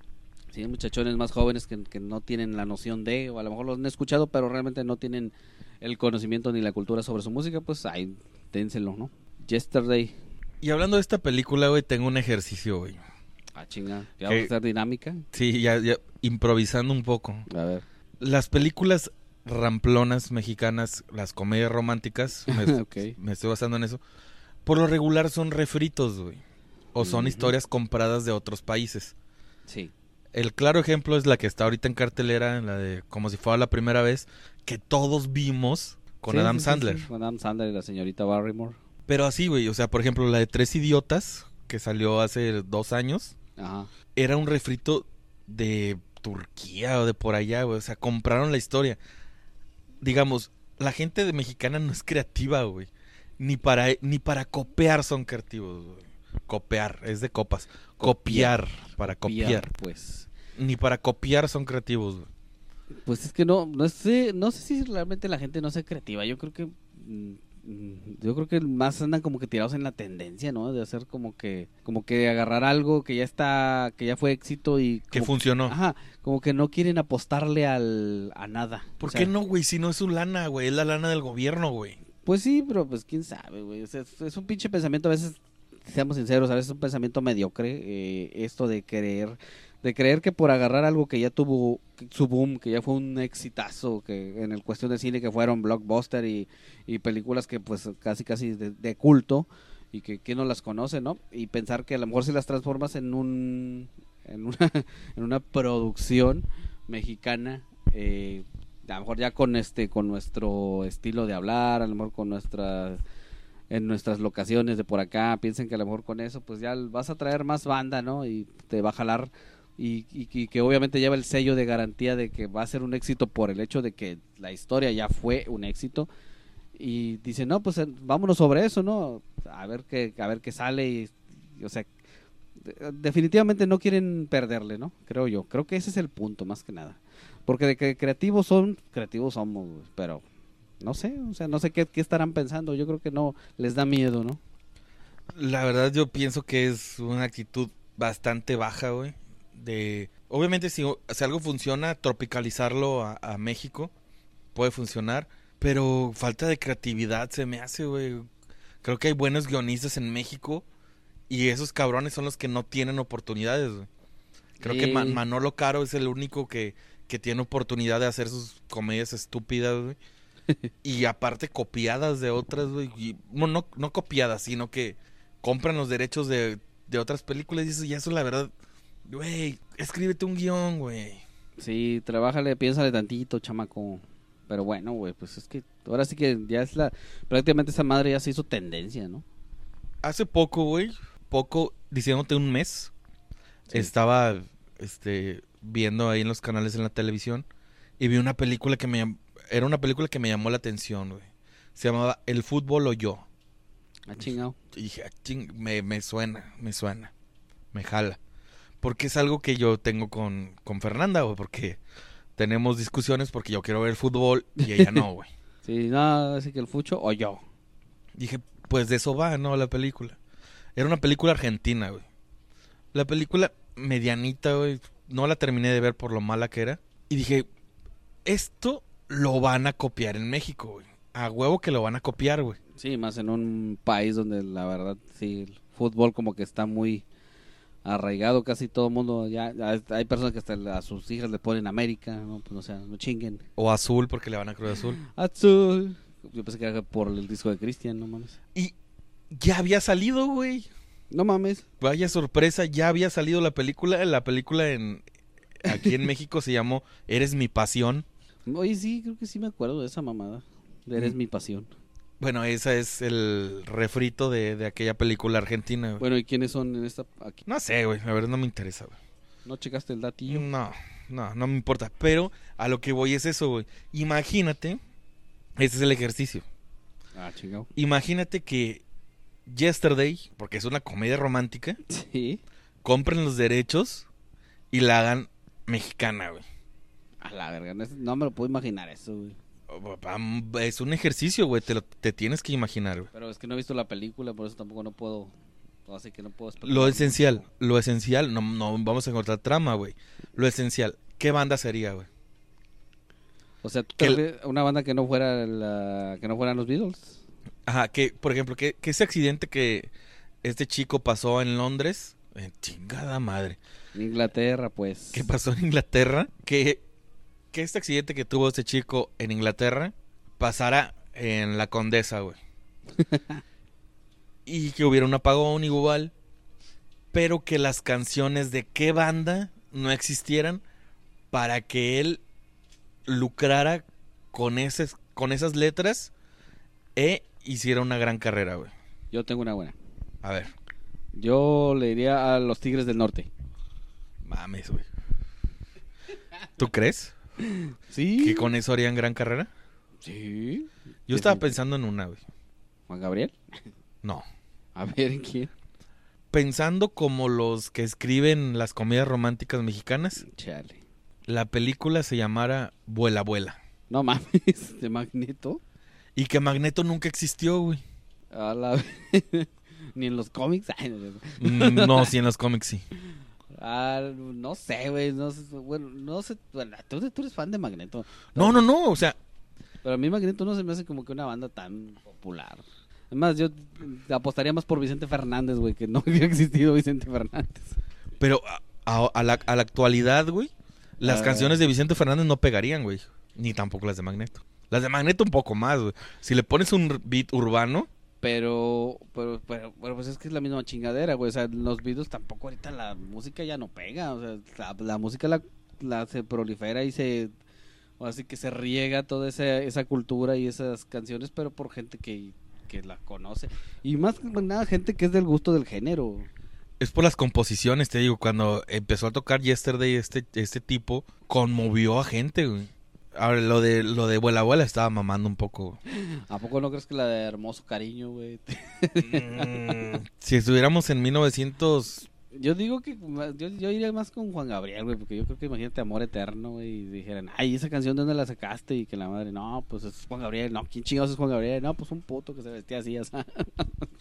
Sí, muchachones más jóvenes que, que no tienen la noción de, o a lo mejor los han escuchado, pero realmente no tienen el conocimiento ni la cultura sobre su música, pues ahí dénselo, ¿no? Yesterday y hablando de esta película, güey, tengo un ejercicio, güey. Ah, chinga. ¿Ya vamos a hacer dinámica? Sí, ya, ya, improvisando un poco. A ver. Las películas ramplonas mexicanas, las comedias románticas, me, estoy basando en eso, por lo regular son refritos, güey. O son historias compradas de otros países. Sí. El claro ejemplo es la que está ahorita en cartelera, en la de como si fuera la primera vez, que todos vimos con Adam Sandler. con Adam Sandler y la señorita Barrymore. Pero así, güey, o sea, por ejemplo, la de Tres Idiotas, que salió hace dos años, era un refrito de Turquía o de por allá, güey. O sea, compraron la historia. Digamos, la gente de mexicana no es creativa, güey. Ni para, ni para copiar son creativos, güey. Copiar, es de copas. Copiar, para copiar. Pues. Ni para copiar son creativos, güey. Pues es que no, no sé, no sé si realmente la gente no sea creativa. Yo creo que Mm, yo creo que más andan como que tirados en la tendencia, ¿no? De hacer como que como que agarrar algo que ya está que ya fue éxito y que funcionó. Ajá, como que no quieren apostarle al a nada. ¿Por qué no, güey? Si no es su lana, güey, es la lana del gobierno, güey. Pues sí, pero pues quién sabe, güey. es, un pinche pensamiento a veces seamos sinceros, a veces es un pensamiento mediocre eh, esto de creer de creer que por agarrar algo que ya tuvo su boom, que ya fue un exitazo, que en el cuestión de cine que fueron blockbuster y, películas que pues casi casi de, culto y que quién no las conoce, ¿no? Y pensar que a lo mejor si las transformas en un en una, en una producción mexicana eh, a lo mejor ya con este, con nuestro estilo de hablar, a lo mejor con nuestras en nuestras locaciones de por acá, piensen que a lo mejor con eso pues ya vas a traer más banda, ¿no? Y te va a jalar y, que obviamente lleva el sello de garantía de que va a ser un éxito por el hecho de que la historia ya fue un éxito. Y dice no pues vámonos sobre eso no a ver qué a ver qué sale y, o sea de- definitivamente no quieren perderle no creo yo. Creo que ese es el punto más que nada. Porque de que creativos son creativos somos pero no sé o sea no sé qué, qué estarán pensando. Yo creo que no les da miedo no La verdad yo pienso que es una actitud bastante baja, güey. De, obviamente si, si algo funciona, tropicalizarlo a, a México puede funcionar, pero falta de creatividad se me hace, güey. Creo que hay buenos guionistas en México y esos cabrones son los que no tienen oportunidades, güey. Creo que. Manolo Caro es el único que, que tiene oportunidad de hacer sus comedias estúpidas, güey. y aparte copiadas de otras, güey. y- No, no, no copiadas, sino que compran los derechos de, de otras películas y dices, y eso la verdad, güey, escríbete un guion, güey. Sí, trabájale, piénsale tantito, chamaco. Pero bueno, güey, pues es que ahora sí que ya es la... Prácticamente esa madre ya se hizo tendencia, ¿no? Hace poco, güey, poco, diciéndote un mes, Sí. estaba este, viendo ahí en los canales en la televisión y vi una película que me era una película que me llamó la atención, güey. Se llamaba El fútbol o yo. Ha chingado. Y dije, "Ah, ching, me, me suena, me suena, me jala. Porque es algo que yo tengo con, con Fernanda, güey, porque tenemos discusiones porque yo quiero ver fútbol y ella no, güey. Sí, no, así que el fucho o yo. Dije, pues de eso va, ¿no? La película. Era una película argentina, güey. La película medianita, güey. No la terminé de ver por lo mala que era. Y dije, esto lo van a copiar en México, güey. A huevo que lo van a copiar, güey. Sí, más en un país donde la verdad, sí, el fútbol como que está muy arraigado casi todo el mundo. Ya, hay personas que hasta a sus hijas le ponen América, ¿no? Pues, o sea, no chinguen. O azul porque le van a Cruz Azul. Azul. Yo pensé que era por el disco de Cristian, no mames. Y ya había salido, güey. No mames. Vaya sorpresa, ya había salido la película. La película en aquí en México se llamó Eres mi pasión. Oye, sí, creo que sí me acuerdo de esa mamada. De Eres Mm. mi pasión. Bueno, esa es el refrito de, de aquella película argentina, güey. Bueno, ¿y quiénes son en esta? Aquí? No sé, güey. A ver, no me interesa, güey. ¿No checaste el datillo? No, no, no me importa. Pero a lo que voy es eso, güey. Imagínate, ese es el ejercicio. Ah, chingado. Imagínate que Yesterday, porque es una comedia romántica, Sí. compren los derechos y la hagan mexicana, güey. A la verga, no me lo puedo imaginar eso, güey. Es un ejercicio, güey. Te, lo- te tienes que imaginar, güey. Pero es que no he visto la película, por eso tampoco no puedo. Así que no puedo Lo esencial, lo esencial, no, no vamos a encontrar trama, güey. Lo esencial, ¿qué banda sería, güey? O sea, ¿tú que te el- refieres a una banda que no fuera la, que no fueran los Beatles. Ajá, que, por ejemplo, que, que ese accidente que este chico pasó en Londres, en chingada madre, En Inglaterra, pues. que pasó en Inglaterra, que, que este accidente que tuvo este chico en Inglaterra pasara en la Condesa, güey. y que hubiera un apagón igual, pero que las canciones de qué banda no existieran para que él lucrara con, ese, con esas letras e hiciera una gran carrera, güey. Yo tengo una buena. A ver, Yo le diría a los Tigres del Norte. mames, güey. ¿Tú crees Sí. que con eso harían gran carrera? Sí. Yo estaba pensando en una, güey. Juan Gabriel. No. A ver, ¿en quién? Pensando como los que escriben las comedias románticas mexicanas, Chale. la película se llamara Vuela Vuela. No mames, de Magneto. Y que Magneto nunca existió, güey. A la... Ni en los cómics. Mm, No, sí, en los cómics sí. Ah, no sé, güey. No sé, bueno, no sé. Bueno, tú, tú eres fan de Magneto. No, no, no, o sea, Pero a mí Magneto no se me hace como que una banda tan popular. Además, yo apostaría más por Vicente Fernández, güey, que no hubiera existido Vicente Fernández. pero a, a- a la, a la actualidad, güey, las Ah. canciones de Vicente Fernández no pegarían, güey. Ni tampoco las de Magneto. Las de Magneto un poco más, güey. Si le pones un beat urbano, Pero, pero, pero, pero, pues es que es la misma chingadera, güey. O sea, los videos tampoco ahorita la música ya no pega. O sea, la, música la, la se prolifera y se... O así que se riega toda esa, esa cultura y esas canciones, pero por gente que, que la conoce. Y más que nada, gente que es del gusto del género. Es por las composiciones, te digo, cuando empezó a tocar Yesterday este, este tipo, conmovió a gente, güey. Ahora, lo de, lo de Vuela Abuela estaba mamando un poco. ¿A poco no crees que la de Hermoso Cariño, güey? Mm, si estuviéramos en 1900... Yo digo que yo, yo iría más con Juan Gabriel, güey, porque yo creo que imagínate Amor Eterno, güey, y dijeran, ay, esa canción de dónde la sacaste, y que la madre, no, pues es Juan Gabriel, no, ¿quién chingados es Juan Gabriel? No, pues un puto que se vestía así, o sea,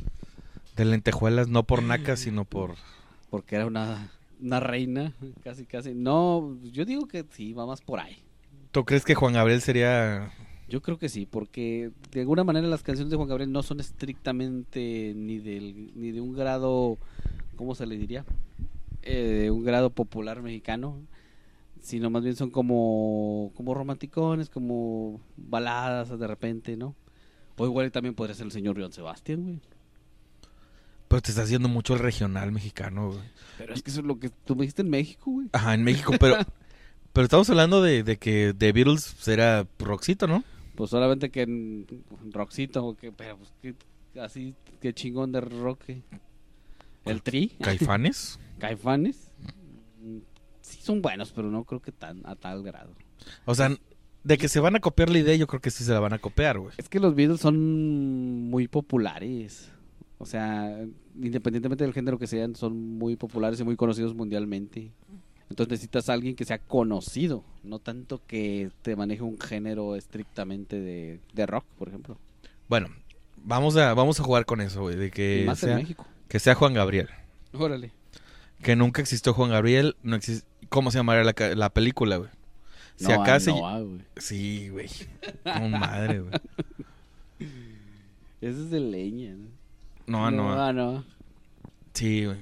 De lentejuelas, no por naca, sino por... porque era una, una reina, casi, casi. No, yo digo que sí, va más por ahí. ¿Tú crees que Juan Gabriel sería... Yo creo que sí, porque de alguna manera las canciones de Juan Gabriel no son estrictamente ni del ni de un grado, ¿cómo se le diría? Eh, de un grado popular mexicano, sino más bien son como como romanticones, como baladas de repente, ¿no? O igual también podría ser el señor Joan Sebastián, güey. Pero te está haciendo mucho el regional mexicano, güey. Pero es que eso es lo que tú me dijiste en México, güey. Ajá, en México, pero... Pero estamos hablando de, de que The Beatles era rockcito, ¿no? Pues solamente que en rockcito, o que, pero pues que así, que chingón de rock. eh. El tri. Caifanes. Caifanes. mm, Sí son buenos, pero no creo que tan a tal grado. O sea, de que se van a copiar la idea, yo creo que sí se la van a copiar, güey. Es que los Beatles son muy populares. O sea, independientemente del género que sean, son muy populares y muy conocidos mundialmente. Entonces necesitas a alguien que sea conocido, no tanto que te maneje un género estrictamente de, de rock, por ejemplo. Bueno, vamos a, vamos a jugar con eso, güey. De que más en México. que sea Juan Gabriel. Órale. Que nunca existió Juan Gabriel. No existe... ¿Cómo se llamaría la, la película, güey? Si No, acá se... no, ah, güey. Sí, güey. Con madre, güey. Ese es de leña. ¿no? No, no. ah, no. Sí, güey.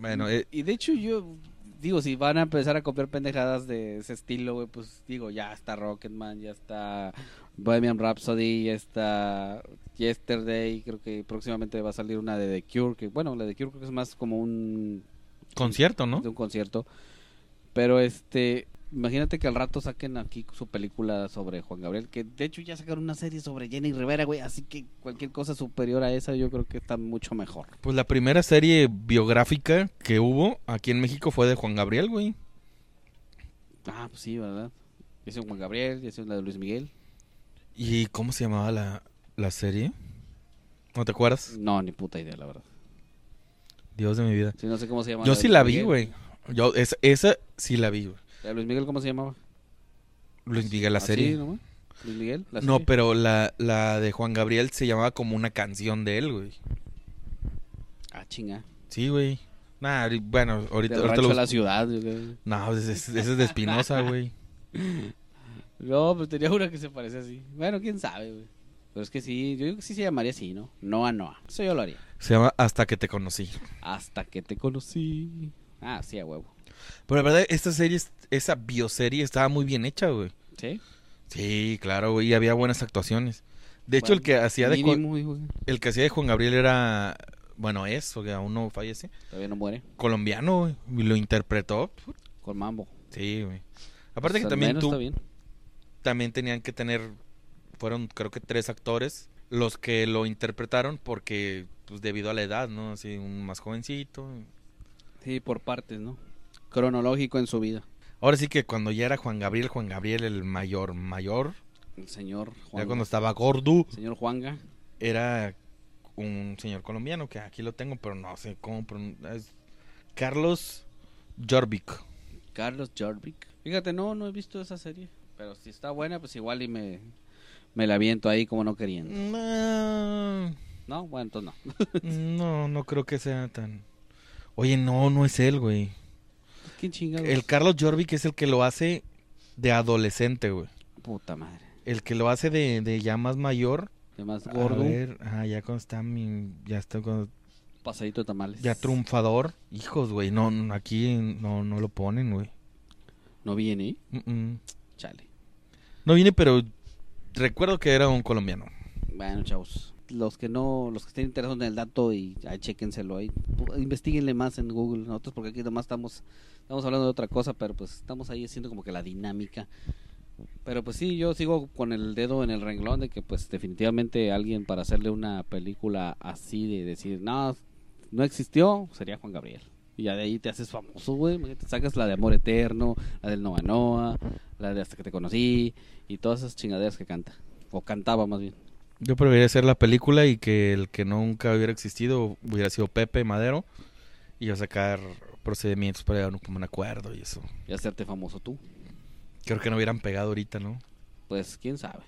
Bueno, eh, Y de hecho yo digo, si van a empezar a copiar pendejadas de ese estilo, güey, pues digo, ya está Rocketman, ya está Bohemian Rhapsody, ya está Yesterday, creo que próximamente va a salir una de The Cure, que bueno, la de The Cure creo que es más como un concierto, ¿no? de un concierto. Pero este, imagínate que al rato saquen aquí su película sobre Juan Gabriel, que de hecho ya sacaron una serie sobre Jenny Rivera, güey, así que cualquier cosa superior a esa yo creo que está mucho mejor. Pues la primera serie biográfica que hubo aquí en México fue de Juan Gabriel, güey. Ah, pues sí, ¿verdad? Ya sea Juan Gabriel, ya sea la de Luis Miguel. ¿Y cómo se llamaba la, la serie? ¿No te acuerdas? No, ni puta idea, la verdad. Dios de mi vida. Sí, no sé cómo se llama. Yo sí la vi, güey. Yo, esa, esa sí la vi, güey. ¿La de Luis Miguel cómo se llamaba? Luis Miguel, la ¿Ah, serie. sí, nomás? Luis Miguel, la No, pero la, la de Juan Gabriel se llamaba como una canción de él, güey. Ah, chinga. Sí, güey. Nah, bueno, ahorita, Del ahorita rancho lo de la ciudad. No, ese, ese- ese es de Espinosa, güey. No, pues tenía una que se parece así. Bueno, quién sabe, güey. Pero es que sí, yo digo que sí se llamaría así, ¿no? Noa Noa. Eso yo lo haría. Se llama Hasta que te conocí. Hasta que te conocí. Ah, sí, a huevo. Pero la verdad, esta serie, es- esa bioserie estaba muy bien hecha, güey. ¿Sí? Sí, claro, güey. Y había buenas actuaciones. De hecho, el que hacía de Juan, hijo, el que hacía de Juan Gabriel era, bueno, es, porque aún no fallece, Todavía no muere. colombiano, güey. Y lo interpretó. Con mambo. Sí, güey. Aparte Pues que al también tú, bien. también tenían que tener, fueron creo que tres actores los que lo interpretaron porque, pues debido a la edad, ¿no? Así, un más jovencito. Sí, por partes, ¿no? Cronológico en su vida. Ahora sí que cuando ya era Juan Gabriel, Juan Gabriel el mayor, mayor, El señor ya Juan. cuando estaba gordo, Señor Juanga. era un señor colombiano que aquí lo tengo, pero no sé cómo es Carlos Jorvik. Carlos Jorvik. Fíjate, no, no he visto esa serie. Pero si está buena, pues igual y me, me la aviento ahí como no queriendo. No, No, bueno, entonces no. no, no creo que sea tan. Oye, no, no es él, güey. ¿Quién chingados? El Carlos Jorvik es el que lo hace de adolescente, güey. Puta madre. El que lo hace de, de ya más mayor. De más A gordo. ver, ah, ya cuando está mi, ya está cuando- Pasadito de tamales. ya triunfador. Hijos, güey, no, no, aquí no, no lo ponen, güey. No viene, ¿eh? Mm, mm. Chale. No viene, pero recuerdo que era un colombiano. Bueno, chavos. Los que no, los que estén interesados en el dato y ahí chéquenselo ahí. Investíguenle más en Google. Nosotros porque aquí nomás estamos, estamos hablando de otra cosa, pero pues estamos ahí haciendo como que la dinámica. Pero pues sí, yo sigo con el dedo en el renglón de que pues definitivamente alguien para hacerle una película así de decir, no, no existió, sería Juan Gabriel. Y ya de ahí te haces famoso, güey. Te sacas la de Amor Eterno, la del Nova Noa, la de Hasta que te conocí y todas esas chingaderas que canta. O cantaba más bien. Yo preferiría hacer la película y que el que nunca hubiera existido hubiera sido Pepe Madero y a sacar procedimientos para llegar a un acuerdo y eso. Y hacerte famoso tú. Creo que no hubieran pegado ahorita, ¿no? Pues quién sabe.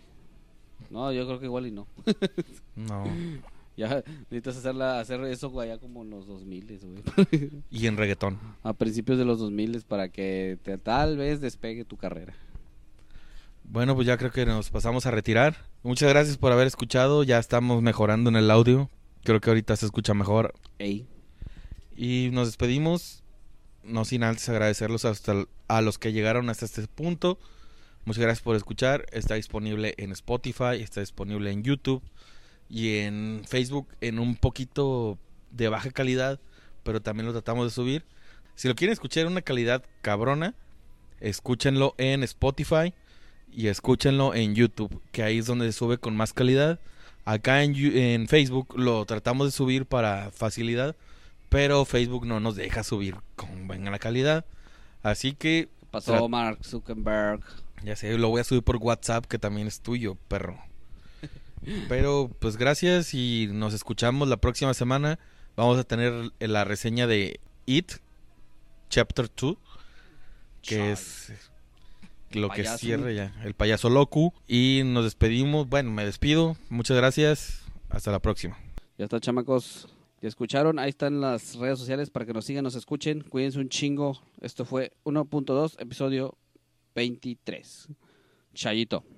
No, yo creo que igual y no. No. ya necesitas hacerla, hacer eso allá como en los 2000, güey. Y en reggaetón. A principios de los 2000 para que te, tal vez despegue tu carrera. Bueno, pues ya creo que nos pasamos a retirar. Muchas gracias por haber escuchado. Ya estamos mejorando en el audio. Creo que ahorita se escucha mejor. Ey. Y nos despedimos. No sin antes agradecerlos hasta a los que llegaron hasta este punto. Muchas gracias por escuchar. Está disponible en Spotify, está disponible en YouTube y en Facebook en un poquito de baja calidad, pero también lo tratamos de subir. Si lo quieren escuchar en una calidad cabrona, escúchenlo en Spotify y escúchenlo en YouTube, que ahí es donde se sube con más calidad. Acá en, en Facebook lo tratamos de subir para facilidad, pero Facebook no nos deja subir con buena calidad. Así que... Pasó Mark Zuckerberg. Ya sé, lo voy a subir por WhatsApp, que también es tuyo, perro. Pero pues gracias y nos escuchamos la próxima semana. Vamos a tener la reseña de It, Chapter 2, que es lo que cierre ya, el payaso loco. Y nos despedimos, bueno, me despido. Muchas gracias, hasta la próxima. Ya está, chamacos. Ya escucharon, ahí están las redes sociales para que nos sigan, nos escuchen. Cuídense un chingo. Esto fue 1.2, episodio 23. Chayito.